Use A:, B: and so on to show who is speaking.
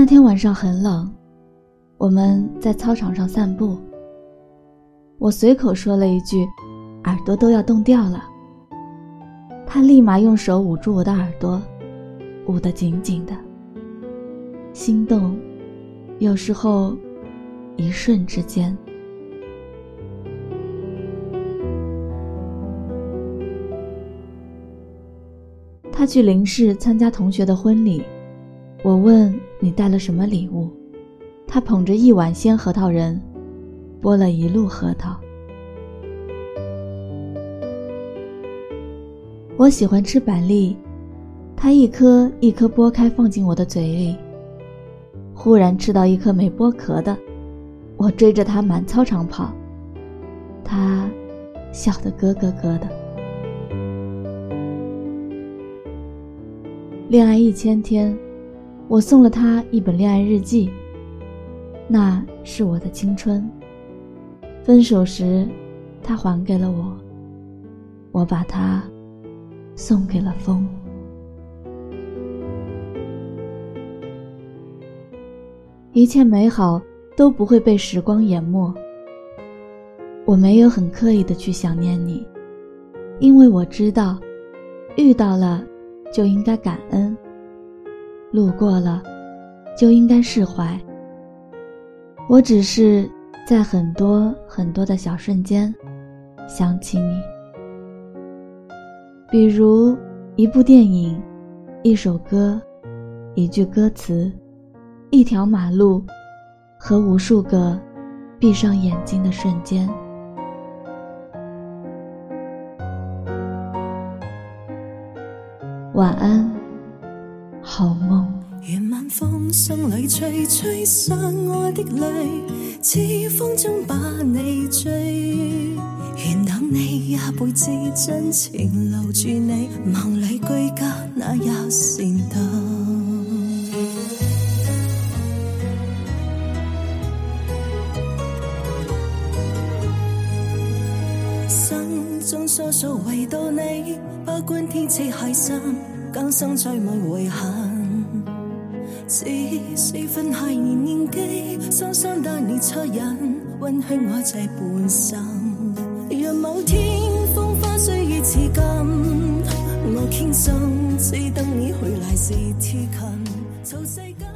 A: 那天晚上很冷，我们在操场上散步。我随口说了一句：“耳朵都要冻掉了。”他立马用手捂住我的耳朵，捂得紧紧的。心动，有时候一瞬之间。他去林市参加同学的婚礼，我问你带了什么礼物，他捧着一碗鲜核桃仁。剥了一路核桃，我喜欢吃板栗，他一颗一颗剥开放进我的嘴里。忽然吃到一颗没剥壳的，我追着他满操场跑，他笑得咯咯咯的。恋爱一千天，我送了他一本恋爱日记，那是我的青春。分手时，他还给了我，我把它送给了风。一切美好都不会被时光淹没。我没有很刻意的去想念你，因为我知道，遇到了就应该感恩，路过了就应该释怀。我只是。在很多很多的小瞬间，想起你，比如一部电影、一首歌、一句歌词、一条马路，和无数个闭上眼睛的瞬间。晚安，好梦。
B: 愿晚风送里吹吹散爱的泪，似风中把你追。愿等你一辈子真情留住你，梦里居家那也善道。心中疏疏唯独你，不管天气系什，更生再无遗憾。是四分孩儿年纪，双双带你恻隐，温馨我这半生。若某天风花虽已似今，我倾心，只等你回来时贴近，曹世间